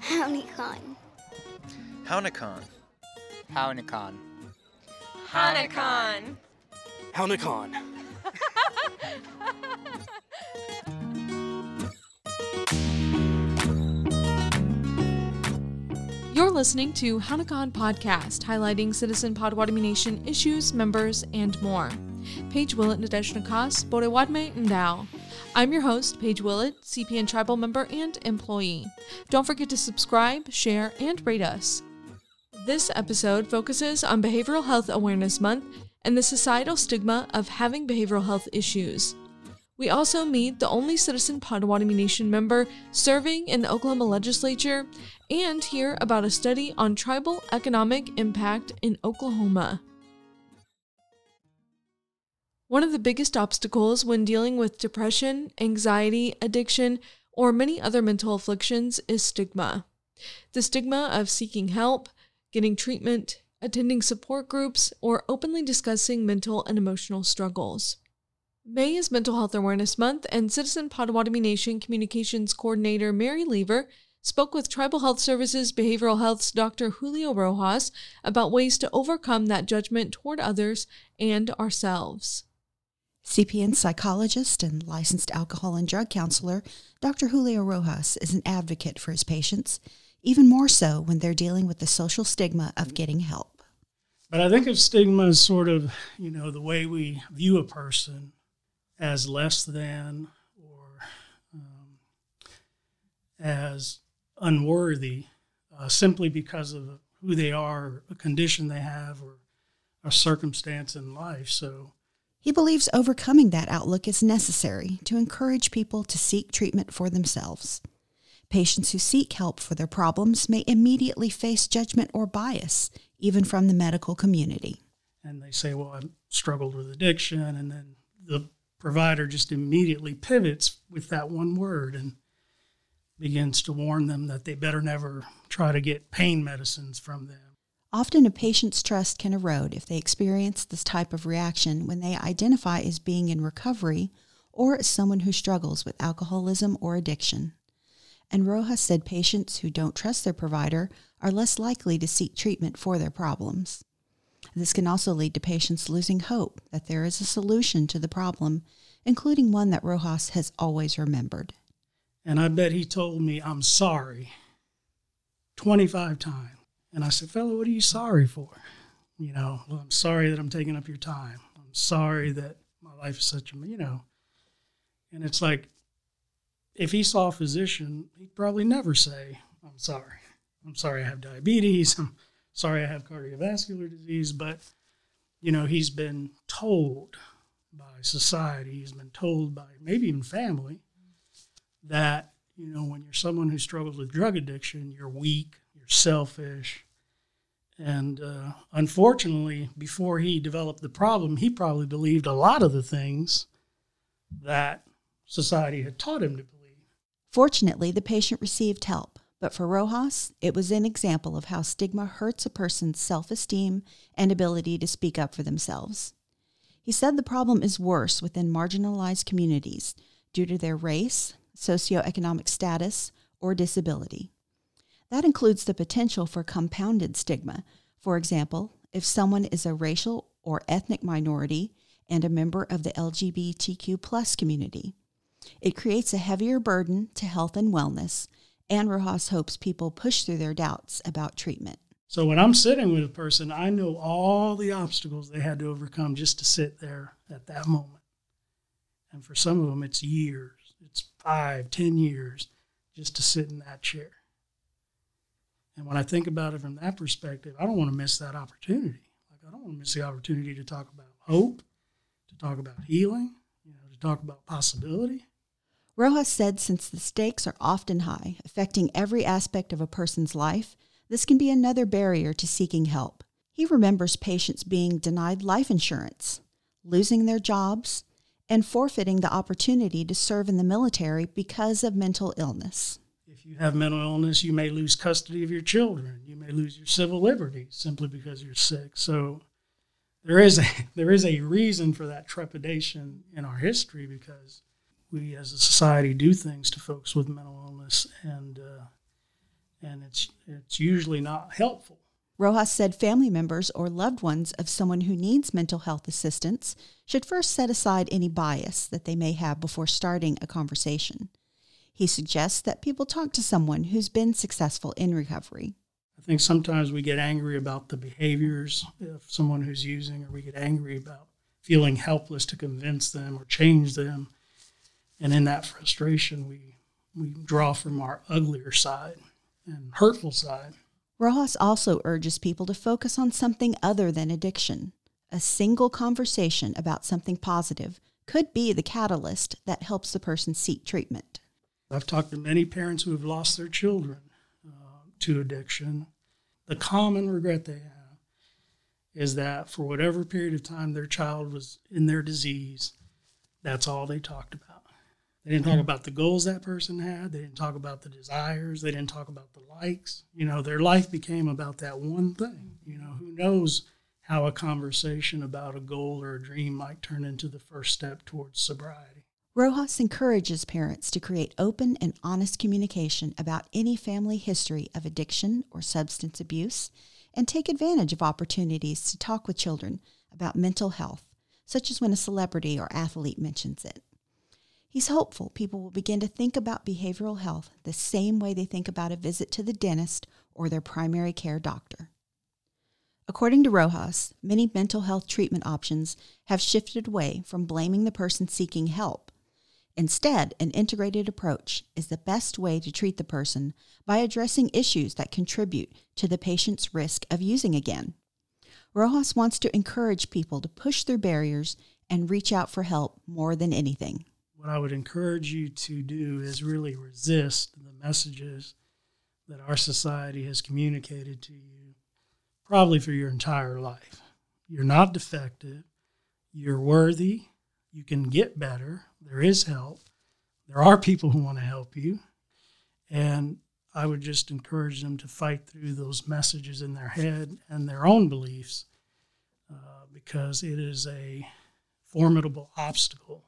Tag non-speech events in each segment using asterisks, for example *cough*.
Hownikan. Hownikan. Hownikan. Hownikan. Hownikan. You're listening to Hownikan Podcast, highlighting Citizen Potawatomi Nation issues, members, and more. Paige Willett Nadeshnakas, Borewadme Ndao. I'm your host, Paige Willett, CPN Tribal member and employee. Don't forget to subscribe, share, and rate us. This episode focuses on Behavioral Health Awareness Month and the societal stigma of having behavioral health issues. We also meet the only citizen Potawatomi Nation member serving in the Oklahoma legislature and hear about a study on tribal economic impact in Oklahoma. One of the biggest obstacles when dealing with depression, anxiety, addiction, or many other mental afflictions is stigma. The stigma of seeking help, getting treatment, attending support groups, or openly discussing mental and emotional struggles. May is Mental Health Awareness Month, and Citizen Potawatomi Nation Communications Coordinator Mary Lever spoke with Tribal Health Services Behavioral Health's Dr. Julio Rojas about ways to overcome that judgment toward others and ourselves. CPN psychologist and licensed alcohol and drug counselor, Dr. Julio Rojas is an advocate for his patients, even more so when they're dealing with the social stigma of getting help. But I think of stigma as sort of, you know, the way we view a person as less than or um, as unworthy uh, simply because of who they are, a condition they have, or a circumstance in life. So He believes overcoming that outlook is necessary to encourage people to seek treatment for themselves. Patients who seek help for their problems may immediately face judgment or bias, even from the medical community. and they say, "Well, I've struggled with addiction," and then the provider just immediately pivots with that one word and begins to warn them that they better never try to get pain medicines from them. Often a patient's trust can erode if they experience this type of reaction when they identify as being in recovery or as someone who struggles with alcoholism or addiction. And Rojas said patients who don't trust their provider are less likely to seek treatment for their problems. This can also lead to patients losing hope that there is a solution to the problem, including one that Rojas has always remembered. And I bet he told me, "I'm sorry," twenty-five times. And I said, "Fellow, what are you sorry for?" You know, well, I'm sorry that I'm taking up your time. I'm sorry that my life is such a, you know. And it's like, if he saw a physician, he'd probably never say, I'm sorry. I'm sorry I have diabetes. I'm sorry I have cardiovascular disease. But, you know, he's been told by society, he's been told by maybe even family that, you know, when you're someone who struggles with drug addiction, you're weak, you're selfish. And uh, unfortunately, before he developed the problem, he probably believed a lot of the things that society had taught him to believe. Fortunately, the patient received help, but for Rojas, it was an example of how stigma hurts a person's self esteem and ability to speak up for themselves. He said the problem is worse within marginalized communities due to their race, socioeconomic status, or disability. That includes the potential for compounded stigma. For example, if someone is a racial or ethnic minority and a member of the LGBTQ plus community. It creates a heavier burden to health and wellness, and Rojas hopes people push through their doubts about treatment. So when I'm sitting with a person, I know all the obstacles they had to overcome just to sit there at that moment. And for some of them, it's years, it's five, ten years just to sit in that chair. And when I think about it from that perspective, I don't want to miss that opportunity. Like I don't want to miss the opportunity to talk about hope, to talk about healing, you know, to talk about possibility. Rojas said since the stakes are often high, affecting every aspect of a person's life, this can be another barrier to seeking help. He remembers patients being denied life insurance, losing their jobs, and forfeiting the opportunity to serve in the military because of mental illness. You have mental illness, you may lose custody of your children. You may lose your civil liberties simply because you're sick. So there is a *laughs* there is a reason for that trepidation in our history because we as a society do things to folks with mental illness and uh, and it's it's usually not helpful. Rojas said family members or loved ones of someone who needs mental health assistance should first set aside any bias that they may have before starting a conversation. He suggests that people talk to someone who's been successful in recovery. I think sometimes we get angry about the behaviors of someone who's using, or we get angry about feeling helpless to convince them or change them. And in that frustration, we, we draw from our uglier side and hurtful side. Rojas also urges people to focus on something other than addiction. A single conversation about something positive could be the catalyst that helps the person seek treatment. I've talked to many parents who have lost their children uh, to addiction. The common regret they have is that for whatever period of time their child was in their disease, that's all they talked about. They didn't talk about the goals that person had. They didn't talk about the desires. They didn't talk about the likes. You know, their life became about that one thing. You know, who knows how a conversation about a goal or a dream might turn into the first step towards sobriety. Rojas encourages parents to create open and honest communication about any family history of addiction or substance abuse and take advantage of opportunities to talk with children about mental health, such as when a celebrity or athlete mentions it. He's hopeful people will begin to think about behavioral health the same way they think about a visit to the dentist or their primary care doctor. According to Rojas, many mental health treatment options have shifted away from blaming the person seeking help. Instead, an integrated approach is the best way to treat the person by addressing issues that contribute to the patient's risk of using again. Rojas wants to encourage people to push through barriers and reach out for help more than anything what I would encourage you to do is really resist the messages that our society has communicated to you probably for your entire life. You're not defective. You're worthy. You can get better. There is help. There are people who want to help you. And I would just encourage them to fight through those messages in their head and their own beliefs uh, because it is a formidable obstacle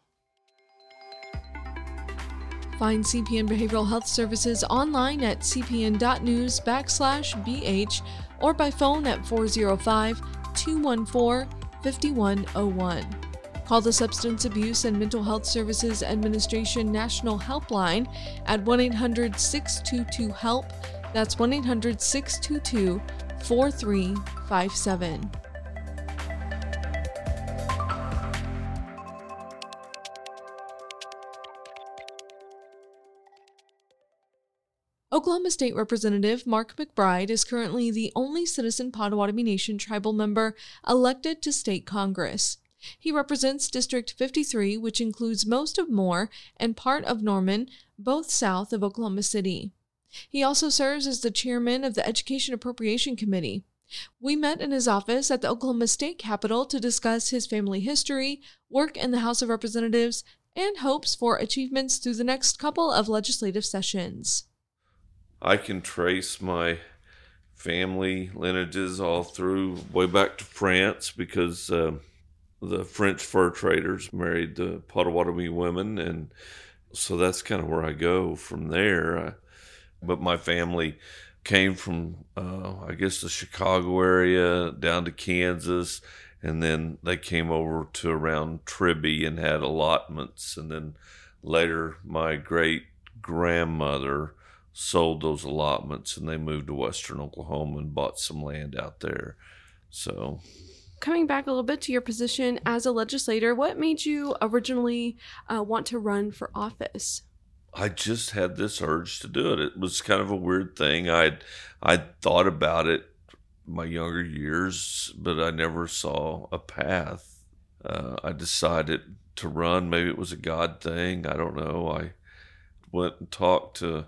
Find CPN Behavioral Health Services online at cpn.news backslash BH or by phone at 405 214 5101. Call the Substance Abuse and Mental Health Services Administration National Helpline at 1 800 622 HELP. That's 1 800 622 4357. Oklahoma State Representative Mark McBride is currently the only citizen Potawatomi Nation tribal member elected to state Congress. He represents District 53, which includes most of Moore and part of Norman, both south of Oklahoma City. He also serves as the chairman of the Education Appropriation Committee. We met in his office at the Oklahoma State Capitol to discuss his family history, work in the House of Representatives, and hopes for achievements through the next couple of legislative sessions. I can trace my family lineages all through way back to France because uh, the French fur traders married the Potawatomi women, and so that's kind of where I go from there. I, but my family came from, uh, I guess, the Chicago area down to Kansas, and then they came over to around Tribbey and had allotments, and then later my great grandmother sold those allotments and they moved to western Oklahoma and bought some land out there. So, coming back a little bit to your position as a legislator, what made you originally uh, want to run for office? I just had this urge to do it. It was kind of a weird thing. I'd I'd thought about it my younger years, but I never saw a path. Uh, I decided to run. Maybe it was a God thing. I don't know. I went and talked to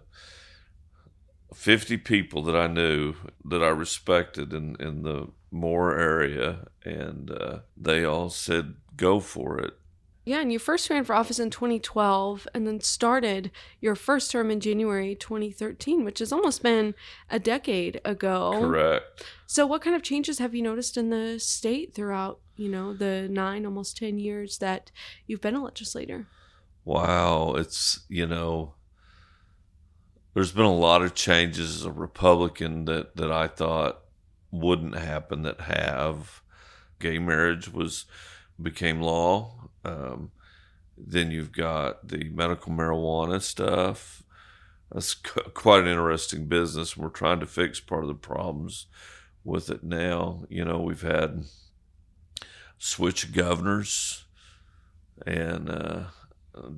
50 people that I knew that I respected in, in the Moore area, and uh, they all said, go for it. Yeah, and you first ran for office in 2012 and then started your first term in January 2013, which has almost been a decade ago. Correct. So, what kind of changes have you noticed in the state throughout, you know, the nine, almost 10 years that you've been a legislator? Wow, it's, you know, there's been a lot of changes as a Republican that, that I thought wouldn't happen that have. Gay marriage was became law. Um, then you've got the medical marijuana stuff. That's *laughs* quite an interesting business. We're trying to fix part of the problems with it now. You know, we've had switch governors and uh,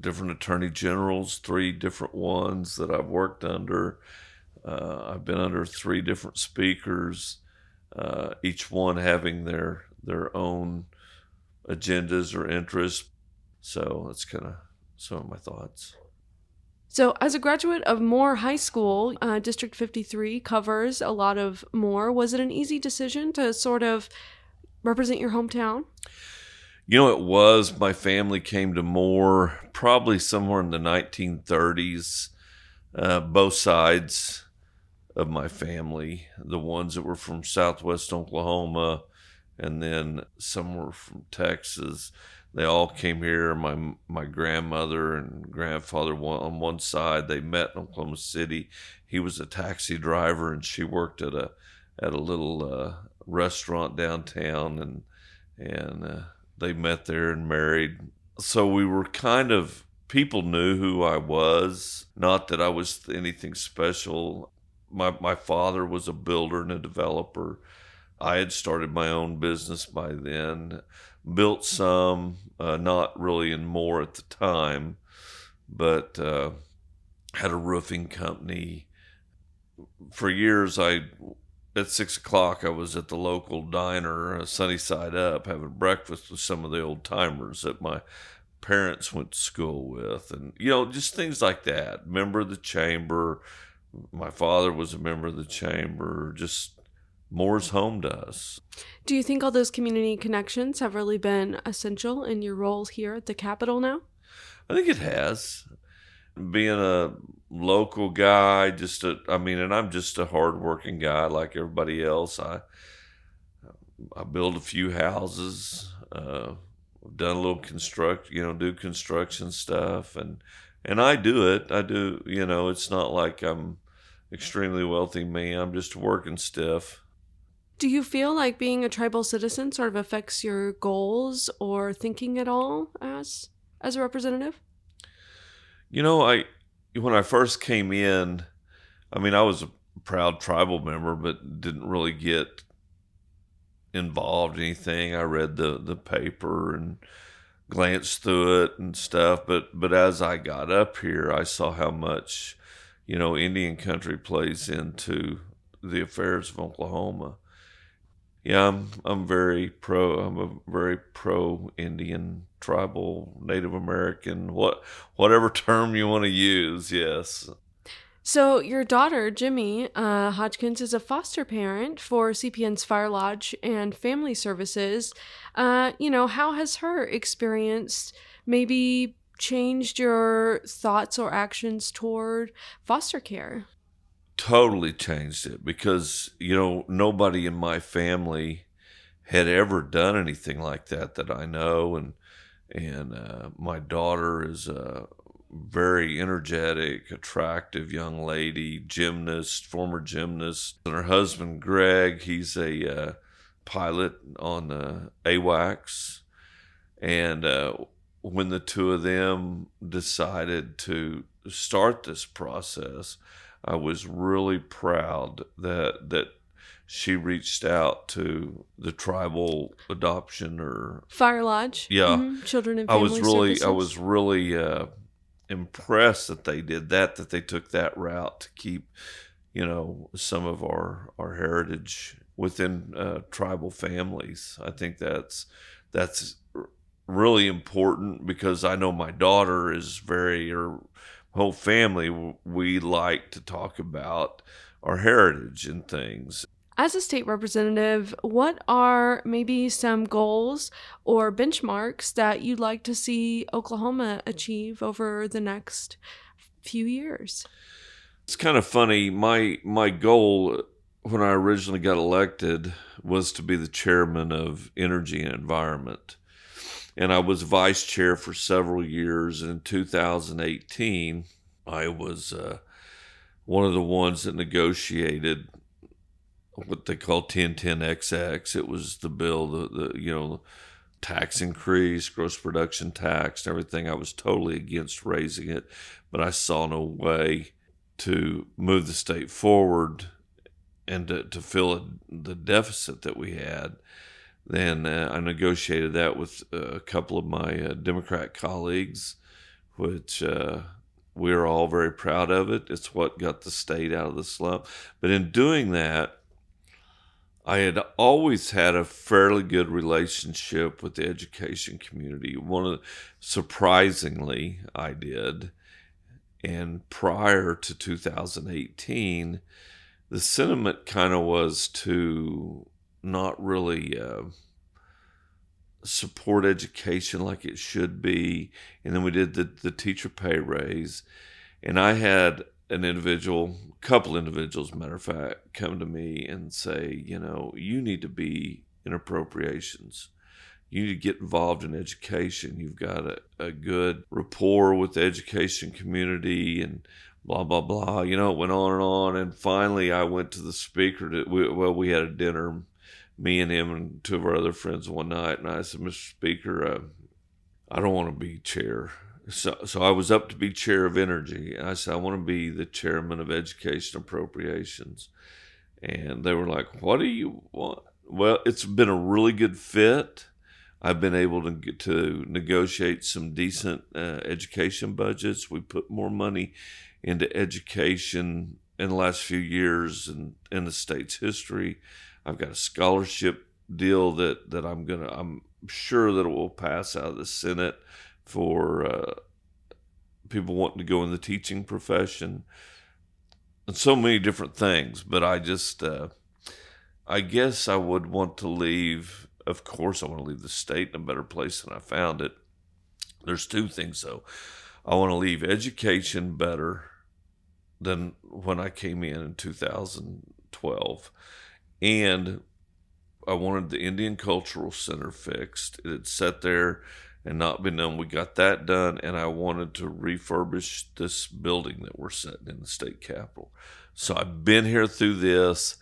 different attorney generals, three different ones that I've worked under. Uh, I've been under three different speakers, uh, each one having their their own agendas or interests. So that's kind of some of my thoughts. So, as a graduate of Moore High School, uh, District 53 covers a lot of Moore. Was it an easy decision to sort of represent your hometown? You know, it was. My family came to Moore probably somewhere in the 1930s. Uh, both sides of my family, the ones that were from southwest Oklahoma, and then some were from Texas they all came here. My my grandmother and grandfather on one side. They met in Oklahoma City. He was a taxi driver, and she worked at a at a little uh, restaurant downtown, and and uh, they met there and married. So we were kind of people knew who I was. Not that I was anything special. My my father was a builder and a developer. I had started my own business by then built some, uh, not really in more at the time, but uh, had a roofing company. For years, I at six o'clock I was at the local diner, uh, Sunny Side Up, having breakfast with some of the old timers that my parents went to school with, and you know, just things like that. Member of the chamber. My father was a member of the chamber. Just Moore's home to us. Do you think all those community connections have really been essential in your role here at the Capitol now? I think it has. Being a local guy, just a, I mean, and I'm just a hardworking guy like everybody else. I I build a few houses, uh, done a little construct, you know, do construction stuff, and and I do it. I do, you know, it's not like I'm extremely wealthy me. I'm just working stiff. Do you feel like being a tribal citizen sort of affects your goals or thinking at all as as a representative? You know, I when I first came in, I mean, I was a proud tribal member, but didn't really get involved in anything. I read the the paper and glanced through it and stuff, but but as I got up here, I saw how much you know Indian country plays into the affairs of Oklahoma yeah, I'm I'm very pro. I'm a very pro Indian, tribal, Native American, what whatever *laughs* term you want to use. Yes. So your daughter Jimmy uh, Hodgkins is a foster parent for CPN's Fire Lodge and Family Services. Uh, you know, how has her experience maybe changed your thoughts or actions toward foster care? totally changed it because you know nobody in my family had ever done anything like that that I know and and uh, my daughter is a very energetic attractive young lady gymnast former gymnast and her husband Greg he's a uh, pilot on the AWACS and uh, when the two of them decided to start this process I was really proud that that she reached out to the tribal adoption or Fire Lodge. Yeah, mm-hmm. children and I was really services. I was really uh, impressed that they did that. That they took that route to keep you know some of our our heritage within uh, tribal families. I think that's that's really important because I know my daughter is very or whole family, we like to talk about our heritage and things. As a state representative, what are maybe some goals or benchmarks that you'd like to see Oklahoma achieve over the next few years? It's kind of funny. My my goal when I originally got elected was to be the chairman of Energy and Environment and I was vice chair for several years. In 2018, I was uh, one of the ones that negotiated what they call 1010XX. It was the bill, the, the you know, tax increase, gross production tax, everything. I was totally against raising it, but I saw no way to move the state forward and to, to fill a, the deficit that we had. Then uh, I negotiated that with a couple of my uh, Democrat colleagues, which uh, we're all very proud of it. It's what got the state out of the slump. But in doing that, I had always had a fairly good relationship with the education community. One of surprisingly, I did. And prior to 2018, the sentiment kind of was to not really uh, support education like it should be. And then we did the, the teacher pay raise. And I had an individual, couple individuals, matter of fact, come to me and say, you know, you need to be in appropriations. You need to get involved in education. You've got a, a good rapport with the education community and blah, blah, blah. You know, it went on and on. And finally, I went to the speaker. To, we, well, we had a dinner, me and him and two of our other friends one night. And I said, Mr. Speaker, uh, I don't want to be chair so, so I was up to be chair of energy. I said, I want to be the chairman of education appropriations. And they were like, What do you want? Well, it's been a really good fit. I've been able to to negotiate some decent uh, education budgets. We put more money into education in the last few years in, in the state's history. I've got a scholarship deal that, that I'm gonna I'm sure that it will pass out of the Senate for uh, people wanting to go in the teaching profession and so many different things. But I just, uh, I guess I would want to leave. Of course, I want to leave the state in a better place than I found it. There's two things though. I want to leave education better than when I came in in 2012. And I wanted the Indian Cultural Center fixed. It had sat there and not been done. We got that done, and I wanted to refurbish this building that we're setting in the state capitol. So I've been here through this,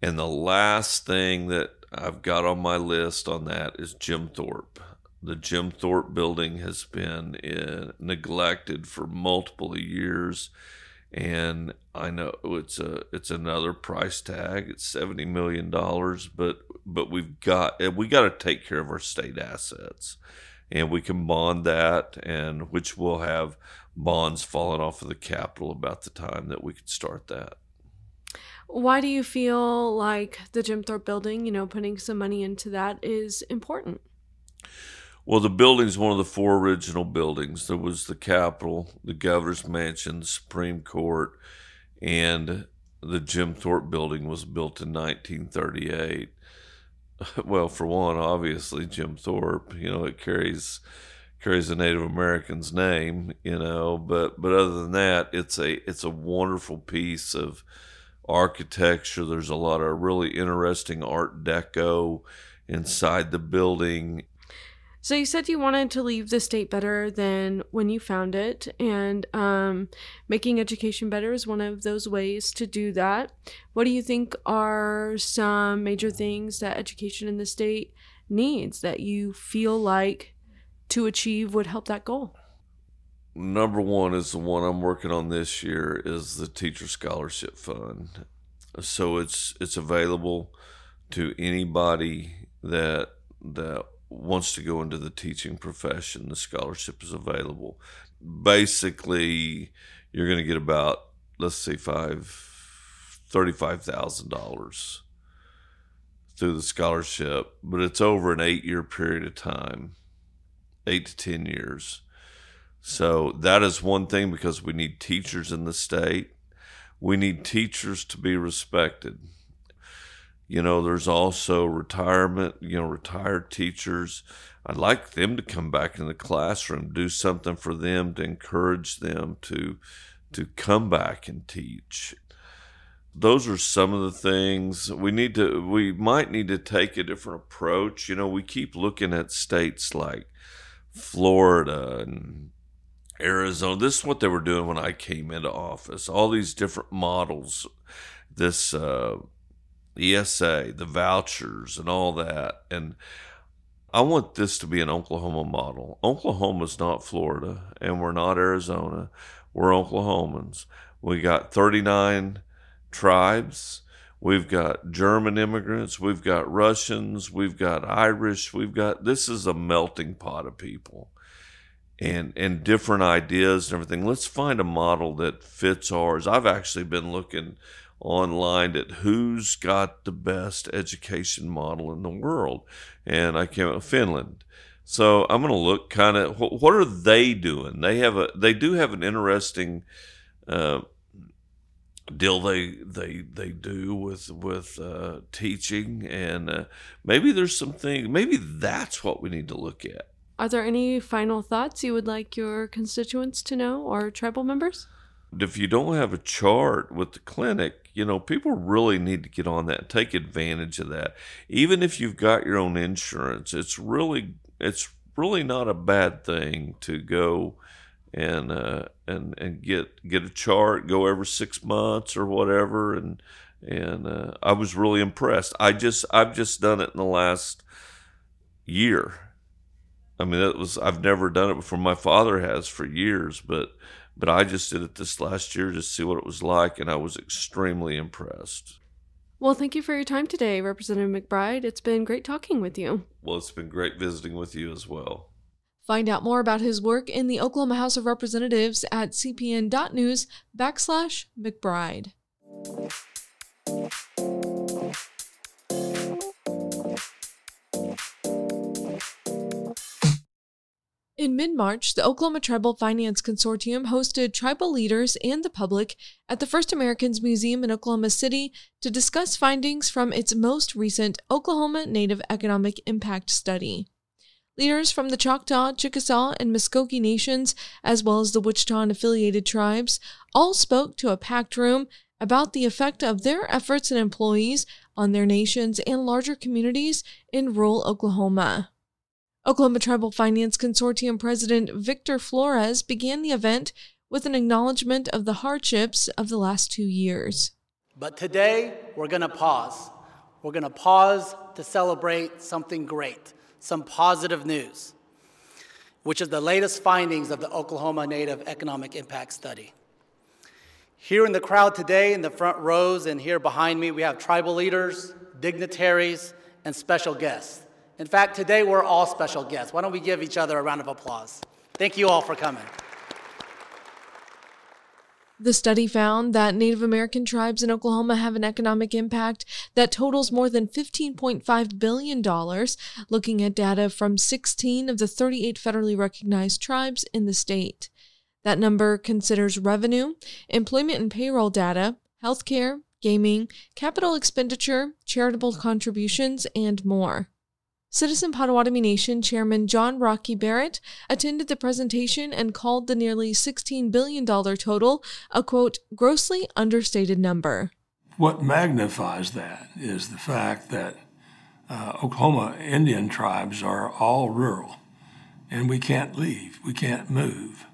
and the last thing that I've got on my list on that is Jim Thorpe. The Jim Thorpe building has been in, neglected for multiple years, and I know it's a it's another price tag. It's seventy million dollars, but but we've got we got to take care of our state assets and we can bond that, and which will have bonds falling off of the capital about the time that we could start that. Why do you feel like the Jim Thorpe building, you know, putting some money into that is important? Well, the building is one of the four original buildings. There was the Capitol, the Governor's Mansion, the Supreme Court, and the Jim Thorpe building was built in 1938. *laughs* well, for one, obviously Jim Thorpe. You know, it carries carries a Native American's name. You know, but but other than that, it's a it's a wonderful piece of architecture. There's a lot of really interesting Art Deco inside the building. So you said you wanted to leave the state better than when you found it, and um, making education better is one of those ways to do that. What do you think are some major things that education in the state needs that you feel like to achieve would help that goal? Number one is the one I'm working on this year is the teacher scholarship fund. So it's it's available to anybody that that wants to go into the teaching profession, the scholarship is available. Basically, you're going to get about let's say five thirty-five thousand dollars through the scholarship, but it's over an eight-year period of time, eight to ten years. So that is one thing because we need teachers in the state. We need teachers to be respected. You know, there's also retirement, you know, retired teachers. I'd like them to come back in the classroom, do something for them to encourage them to to come back and teach. Those are some of the things we need to we might need to take a different approach. You know, we keep looking at states like Florida and Arizona. This is what they were doing when I came into office. All these different models, this uh, ESA, the vouchers, and all that. And I want this to be an Oklahoma model. Oklahoma's not Florida, and we're not Arizona. We're Oklahomans. We got 39 tribes. We've got German immigrants. We've got Russians. We've got Irish. We've got this is a melting pot of people and and different ideas and everything. Let's find a model that fits ours. I've actually been looking online at who's got the best education model in the world, and I came up with Finland. So I'm going to look kind of what, what, are they doing? They have a they do have an interesting uh, deal they they they do with with uh, teaching, and uh, maybe there's something. Maybe that's what we need to look at. Are there any final thoughts you would like your constituents to know or tribal members? If you don't have a chart with the clinic, you know, people really need to get on that and take advantage of that. Even if you've got your own insurance, it's really it's really not a bad thing to go and uh, and and get get a chart, go every six months or whatever, and and uh, I was really impressed. I just I've just done it in the last year I mean, that was I've never done it before. My father has for years, but but I just did it this last year to see what it was like, and I was extremely impressed. Well, thank you for your time today, Representative McBride. It's been great talking with you. Well, it's been great visiting with you as well. Find out more about his work in the Oklahoma House of Representatives at cpn.news backslash McBride. In mid March, the Oklahoma Tribal Finance Consortium hosted tribal leaders and the public at the First Americans Museum in Oklahoma City to discuss findings from its most recent Oklahoma Native Economic Impact Study. Leaders from the Choctaw, Chickasaw, and Muscogee nations, as well as the Wichita and affiliated tribes, all spoke to a packed room about the effect of their efforts and employees on their nations and larger communities in rural Oklahoma. Oklahoma Tribal Finance Consortium President Victor Flores began the event with an acknowledgement of the hardships of the last two years. But today, we're going to pause. We're going to pause to celebrate something great, some positive news, which is the latest findings of the Oklahoma Native Economic Impact Study. Here in the crowd today, in the front rows, and here behind me, we have tribal leaders, dignitaries, and special guests. In fact, today we're all special guests. Why don't we give each other a round of applause? Thank you all for coming. The study found that Native American tribes in Oklahoma have an economic impact that totals more than $15.5 billion, looking at data from 16 of the 38 federally recognized tribes in the state. That number considers revenue, employment and payroll data, healthcare, gaming, capital expenditure, charitable contributions, and more. Citizen Potawatomi Nation Chairman John Rocky Barrett attended the presentation and called the nearly $16 billion total a quote, grossly understated number. What magnifies that is the fact that uh, Oklahoma Indian tribes are all rural and we can't leave, we can't move.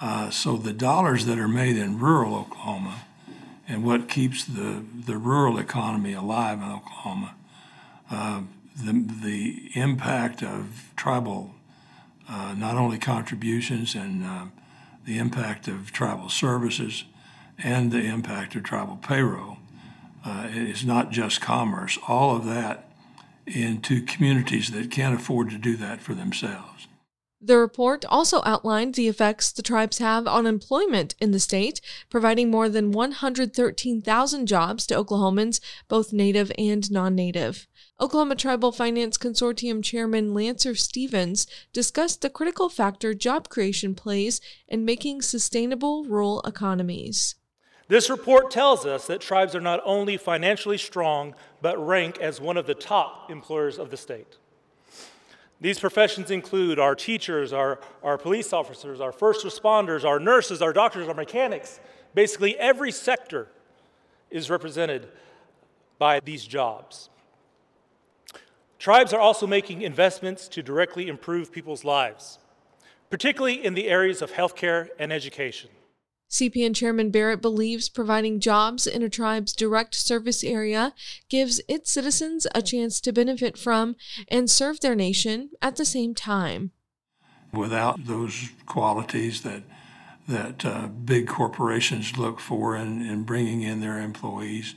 Uh, so the dollars that are made in rural Oklahoma and what keeps the, the rural economy alive in Oklahoma uh, the, the impact of tribal, uh, not only contributions and uh, the impact of tribal services and the impact of tribal payroll. Uh, it's not just commerce, all of that into communities that can't afford to do that for themselves. The report also outlined the effects the tribes have on employment in the state, providing more than 113,000 jobs to Oklahomans, both native and non native. Oklahoma Tribal Finance Consortium Chairman Lancer Stevens discussed the critical factor job creation plays in making sustainable rural economies. This report tells us that tribes are not only financially strong, but rank as one of the top employers of the state. These professions include our teachers, our, our police officers, our first responders, our nurses, our doctors, our mechanics. Basically, every sector is represented by these jobs. Tribes are also making investments to directly improve people's lives. particularly in the areas of healthcare and education. CPN Chairman Barrett believes providing jobs in a tribe's direct service area gives its citizens a chance to benefit from and serve their nation at the same time. Without those qualities that that uh, big corporations look for in, in bringing in their employees,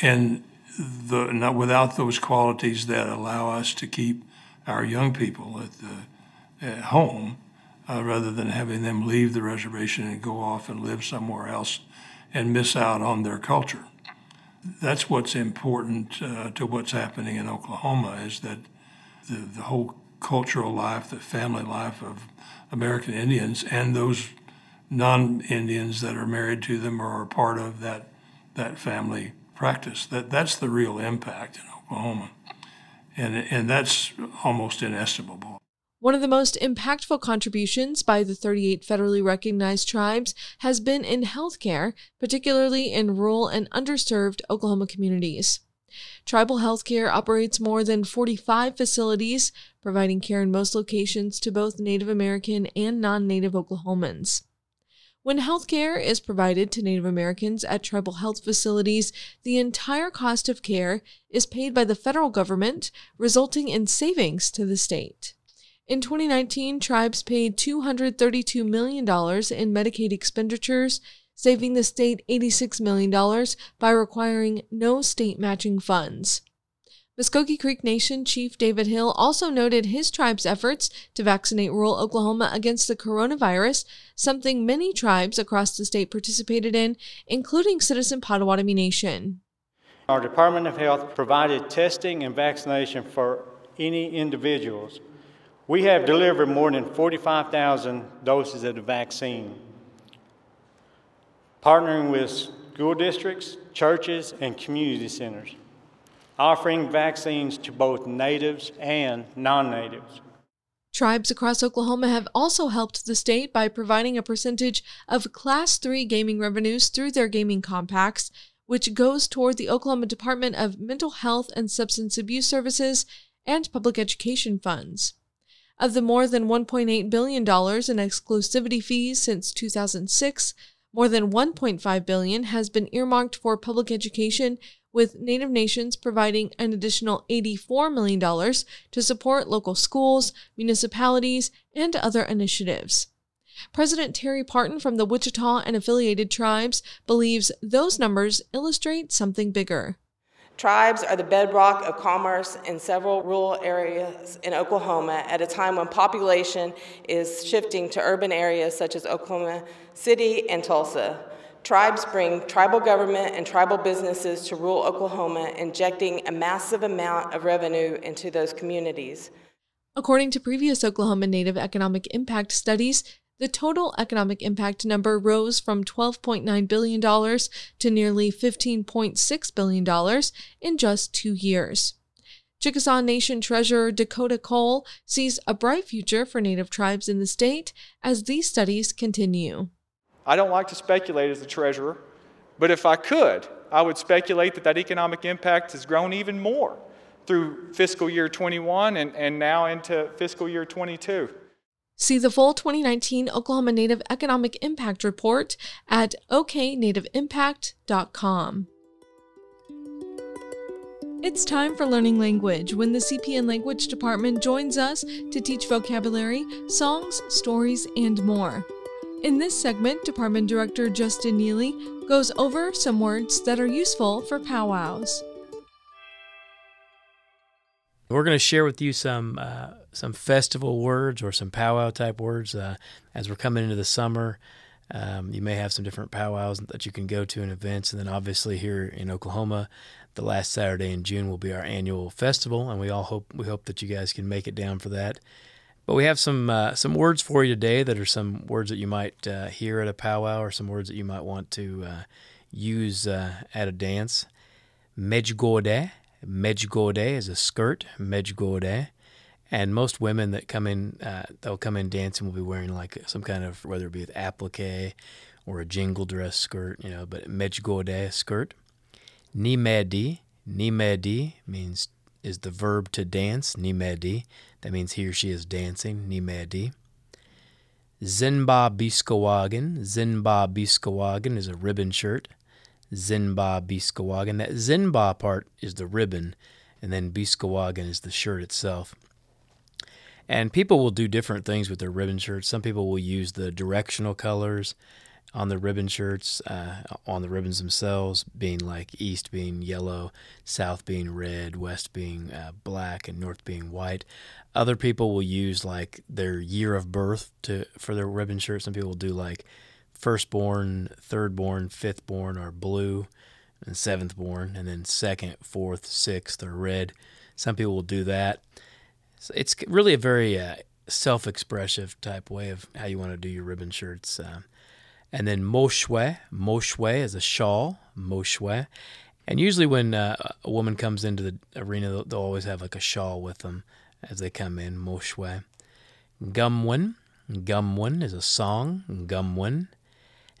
and the, not without those qualities that allow us to keep our young people at the at home uh, rather than having them leave the reservation and go off and live somewhere else and miss out on their culture. That's what's important uh, to what's happening in Oklahoma is that the, the whole cultural life, the family life of American Indians and those non-Indians that are married to them or are part of that that family practice. That that's the real impact in Oklahoma, and and that's almost inestimable. One of the most impactful contributions by the 38 federally recognized tribes has been in healthcare, particularly in rural and underserved Oklahoma communities. Tribal healthcare operates more than 45 facilities, providing care in most locations to both Native American and non Native Oklahomans. When health care is provided to Native Americans at tribal health facilities, the entire cost of care is paid by the federal government, resulting in savings to the state. In 2019, tribes paid $232 million in Medicaid expenditures, saving the state $86 million by requiring no state matching funds. Muscogee Creek Nation Chief David Hill also noted his tribe's efforts to vaccinate rural Oklahoma against the coronavirus, something many tribes across the state participated in, including Citizen Potawatomi Nation. Our Department of Health provided testing and vaccination for any individuals. We have delivered more than 45,000 doses of the vaccine, partnering with school districts, churches, and community centers offering vaccines to both natives and non natives. Tribes across Oklahoma have also helped the state by providing a percentage of Class 3 gaming revenues through their gaming compacts, which goes toward the Oklahoma Department of Mental Health and Substance Abuse Services and Public Education funds. Of the more than $1.8 billion in exclusivity fees since 2006, more than 1.5 billion has been earmarked for public education with Native nations providing an additional $84 million to support local schools, municipalities, and other initiatives. President Terri Parton from the Wichita and affiliated tribes believes those numbers illustrate something bigger. Tribes are the bedrock of commerce in several rural areas in Oklahoma at a time when population is shifting to urban areas such as Oklahoma City and Tulsa. Tribes bring tribal government and tribal businesses to rural Oklahoma, injecting a massive amount of revenue into those communities. According to previous Oklahoma Native economic impact studies, the total economic impact number rose from $12.9 billion to nearly $15.6 billion in just two years. Chickasaw Nation Treasurer Dakota Cole sees a bright future for Native tribes in the state as these studies continue. I don't like to speculate as the treasurer, but if I could, I would speculate that that economic impact has grown even more through fiscal year 21 and, and now into fiscal year 22. See the full 2019 Oklahoma Native Economic Impact Report at oknativeimpact.com. It's time for learning language when the CPN Language Department joins us to teach vocabulary, songs, stories, and more. In this segment, Department Director Justin Neely goes over some words that are useful for powwows. We're going to share with you some uh, some festival words or some powwow type words uh, as we're coming into the summer. Um, you may have some different powwows that you can go to and events, and then obviously here in Oklahoma, the last Saturday in June will be our annual festival, and we all hope we hope that you guys can make it down for that. But we have some uh, some words for you today that are some words that you might uh, hear at a powwow or some words that you might want to uh, use uh, at a dance. Medjugorje. Medjugorje is a skirt. Medjugorje. And most women that come in, uh, they'll come in dancing will be wearing like some kind of, whether it be with applique or a jingle dress skirt, you know, but Medjugorje skirt. Nimedi. Nimedi means is the verb to dance, nimedi. That means he or she is dancing, nimedi. Zinba Biskawagan. Zinba Biskawagan is a ribbon shirt. Zinba Biskawagan. That Zinba part is the ribbon, and then Biskawagan is the shirt itself. And people will do different things with their ribbon shirts. Some people will use the directional colors on the ribbon shirts, uh, on the ribbons themselves, being like east being yellow, south being red, west being uh, black, and north being white. Other people will use like their year of birth to for their ribbon shirts. Some people will do like firstborn, thirdborn, fifthborn are blue, and seventhborn, and then second, fourth, sixth are red. Some people will do that. So it's really a very uh, self-expressive type way of how you want to do your ribbon shirts. Uh, and then moshwe, moshwe is a shawl, moshwe. And usually when uh, a woman comes into the arena, they'll, they'll, always have like a shawl with them as they come in, moshwe. Gumwin, gumwin is a song, gumwin.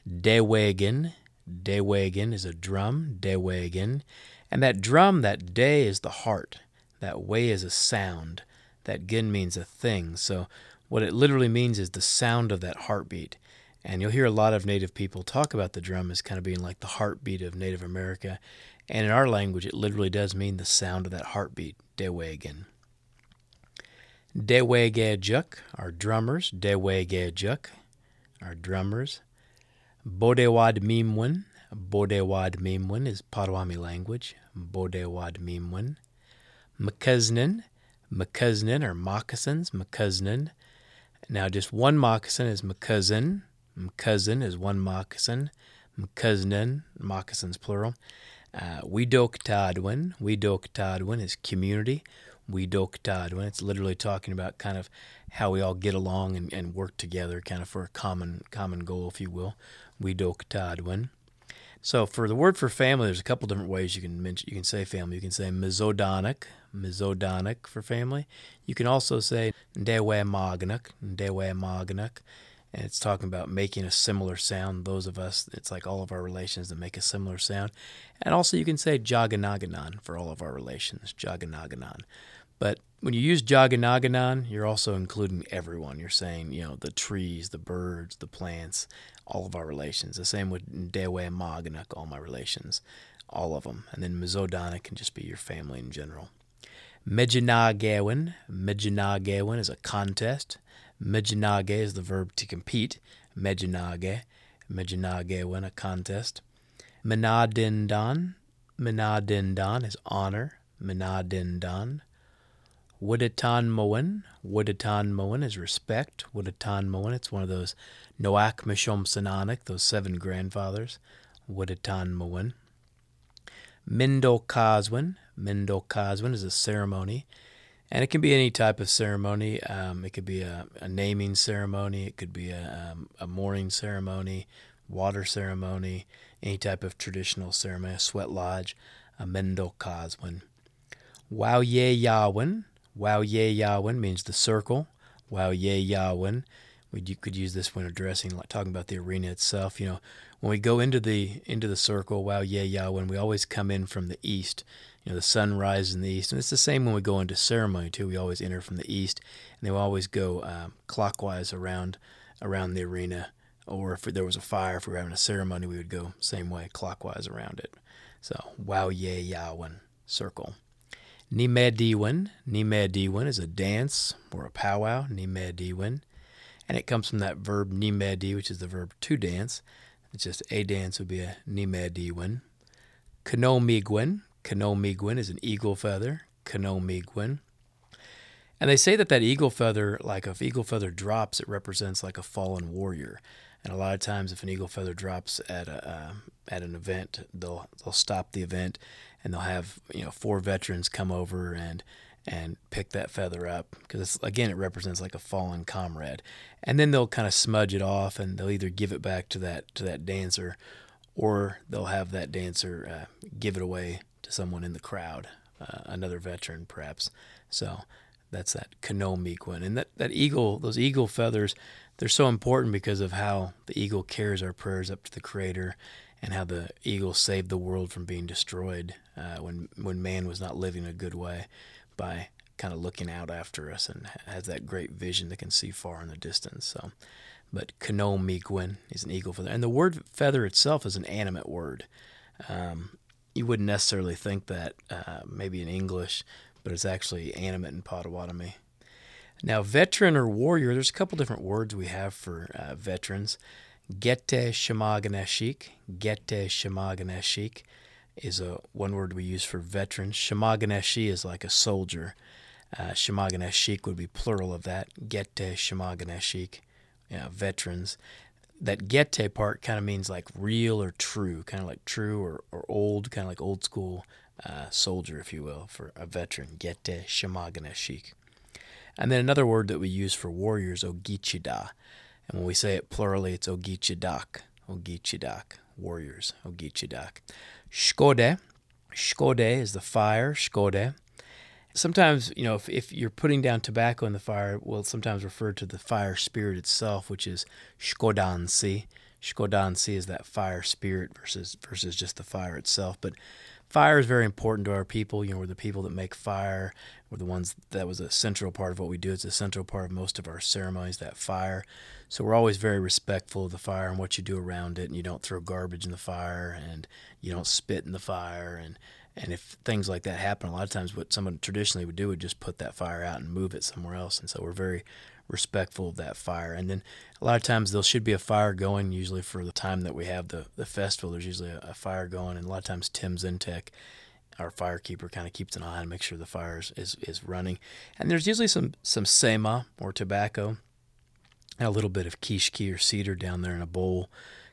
Dewagen, dewagen is a drum, dewagen. And that drum, that day is the heart. That way is a sound that gin means a thing. So what it literally means is the sound of that heartbeat. And you'll hear a lot of Native people talk about the drum as kind of being like the heartbeat of Native America. And in our language, it literally does mean the sound of that heartbeat, Dewagan. Dewagejuk, our drummers, Dewagejuk, our drummers. Bodewad Mimwin, Bodewad Mimwin is Potawatomi language, Bodewad Mimwin. Mckesnan, Mckesnan or moccasins, Mckesnan. Now, just one moccasin is Mckesnan. Mckesnan is one moccasin. Mckesnan, moccasins plural. Uh, Wedoktadwin. Wedoktadwin is community. Wedoktadwin. It's literally talking about kind of how we all get along and, and work together, kind of for a common common goal, if you will. Wedoktadwin. So for the word for family, there's a couple different ways you can mention. You can say family. You can say mezodonic, mezodonic for family. You can also say ndewe maganuk, ndewe maganuk, and it's talking about making a similar sound. Those of us, it's like all of our relations that make a similar sound. And also you can say jaganaganan for all of our relations, jaganaganan. But when you use jaganaganan, you're also including everyone. You're saying, you know, the trees, the birds, the plants, all of our relations. The same with Ndewe and Maganak, all my relations, all of them. And then Mizodana can just be your family in general. Mejinagewin. Mejinagewin is a contest. Mejinage is the verb to compete. Mejinage. Mejinagewin, a contest. Menadindan. Menadindan is honor. Menadindan. Woodatan Moen. Woodatan Moen is respect. Woodatan Moen, it's one of those Noak Mishom Sananik, those seven grandfathers. Woodatan Moen. Mindo Kazwin. Mindo Kazwin is a ceremony. And it can be any type of ceremony. Um, it could be a, a, naming ceremony. It could be a, um, a mourning ceremony, water ceremony, any type of traditional ceremony, a sweat lodge, a Mendo Kazwin. Wow Ye Yawin. Wow Ye Yawin means the circle. Wow Ye Yawin. We could use this when addressing, like talking about the arena itself. You know, when we go into the into the circle, Wow Ye Yawin, we always come in from the east. You know, the sun rises in the east, and it's the same when we go into ceremony too. We always enter from the east, and they will always go um, clockwise around around the arena. Or if there was a fire, if we were having a ceremony, we would go same way, clockwise around it. So, Wow Ye Yawin, circle. Nimediwin. Nimediwin is a dance or a powwow. Nimediwin. And it comes from that verb nimedi, which is the verb to dance. It's just a dance would be a nimediwin. Kanomigwin. Kanomigwin is an eagle feather. Kanomigwin. And they say that that eagle feather, like if eagle feather drops, it represents like a fallen warrior. And a lot of times, if an eagle feather drops at a uh, at an event, they'll they'll stop the event and they'll have you know four veterans come over and and pick that feather up because again it represents like a fallen comrade and then they'll kind of smudge it off and they'll either give it back to that to that dancer or they'll have that dancer uh, give it away someone in the crowd uh, another veteran perhaps so that's that Kanomigwin. And that, that eagle, those eagle feathers, they're so important because of how the eagle carries our prayers up to the Creator and how the eagle saved the world from being destroyed uh, when when man was not living a good way by kind of looking out after us and has that great vision that can see far in the distance. So, but Kanomigwin is an eagle feather. And the word feather itself is an animate word. Um, you wouldn't necessarily think that uh, maybe in English, but it's actually animate in Potawatomi. Now, veteran or warrior, there's a couple different words we have for uh, veterans. Gete Shamaganashik. Gete Shamaganashik is a one word we use for veterans. Shamaganashi is like a soldier. Uh, Shamaganashik would be plural of that. Gete Shamaganashik, yeah, veterans. That gete part kind of means like real or true, kind of like true or, or old, kind of like old school uh, soldier, if you will, for a veteran. Gete Shamaganashik. And then another word that we use for warriors, Ogichida. And when we say it plurally, it's Ogichidak. Ogichidak. Warriors. Ogichidak. Shkode. Shkode is the fire. Shkode. Sometimes, you know, if, if you're putting down tobacco in the fire, we'll sometimes refer to the fire spirit itself, which is Shkodansi. Shkodansi is that fire spirit versus versus just the fire itself. But fire is very important to our people. You know, we're the people that make fire. We're the ones that was a central part of what we do. It's a central part of most of our ceremonies, that fire. So we're always very respectful of the fire and what you do around it. And you don't throw garbage in the fire and you don't spit in the fire. And, and if things like that happen, a lot of times what someone traditionally would do would just put that fire out and move it somewhere else. And so we're very respectful of that fire. And then a lot of times there should be a fire going, usually for the time that we have the, the festival, there's usually a, a fire going. And a lot of times Tim Zentek, our firekeeper, kind of keeps an eye and makes sure the fire is, is, is running. And there's usually some, some sema or tobacco and a little bit of kishki or cedar down there in a bowl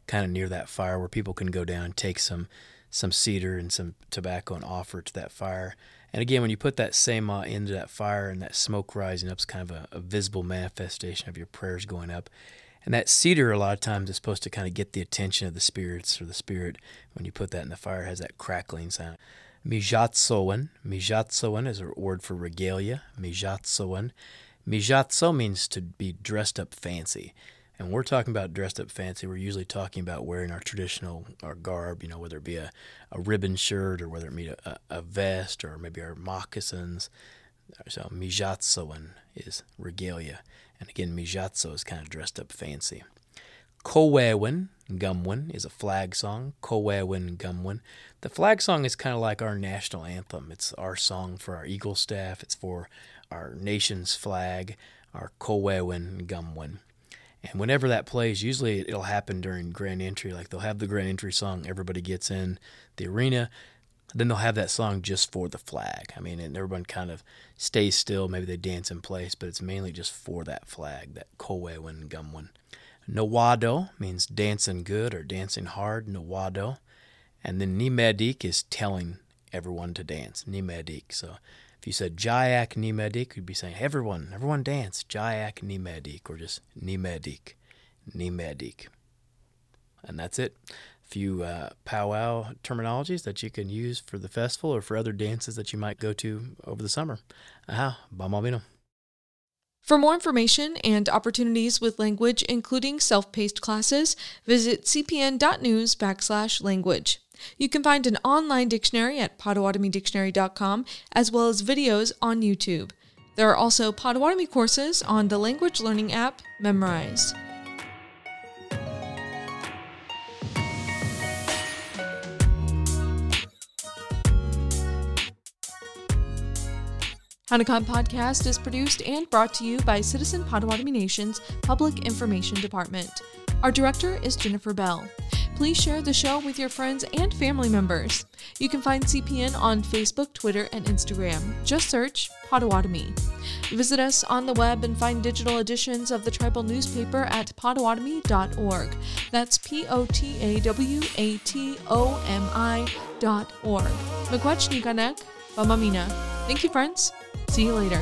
kind of near that fire where people can go down and take some some cedar and some tobacco and offer it to that fire. And again, when you put that sema uh, into that fire and that smoke rising up is kind of a, a, visible manifestation of your prayers going up. And that cedar, a lot of times, is supposed to kind of get the attention of the spirits or the spirit. When you put that in the fire, has that crackling sound. Mijatsoan. Mijatsoan is a word for regalia. Mijatsoan. Mijatso means to be dressed up fancy. And we're talking about dressed up fancy. We're usually talking about wearing our traditional our garb, you know, whether it be a, a ribbon shirt or whether it be a, a vest or maybe our moccasins. So mijatsoan is regalia. And again, mijatso is kind of dressed up fancy. Kowewin Gumwin is a flag song. Kowewin Gumwin. The flag song is kind of like our national anthem. It's our song for our Eagle staff. It's for our nation's flag, our Kowewin Gumwin. And whenever that plays, usually it'll happen during grand entry. Like they'll have the grand entry song, everybody gets in the arena. Then they'll have that song just for the flag. I mean, and everyone kind of stays still. Maybe they dance in place, but it's mainly just for that flag, that Kowewin Gumwin. Nawado means dancing good or dancing hard, Nawado. And then Nimedik is telling everyone to dance, Nimedik. So you said Jayak Nimedik, you'd be saying, everyone, everyone dance, Jayak Nimedik, or just Nimedik, Nimedik. And that's it. A few uh, powwow terminologies that you can use for the festival or for other dances that you might go to over the summer. Aha, Bamabino. For more information and opportunities with language, including self-paced classes, visit cpn.news backslash language. You can find an online dictionary at potawatomi.dictionary.com as well as videos on YouTube. There are also Potawatomi courses on the language learning app Memrise. Hownikan Podcast is produced and brought to you by Citizen Potawatomi Nation's Public Information Department. Our director is Jennifer Bell. Please share the show with your friends and family members. You can find CPN on Facebook, Twitter, and Instagram. Just search Potawatomi. Visit us on the web and find digital editions of the tribal newspaper at potawatomi.org. That's P O T A W A T O M I dot org. Niganek, Bamamina. Thank you, friends. See you later.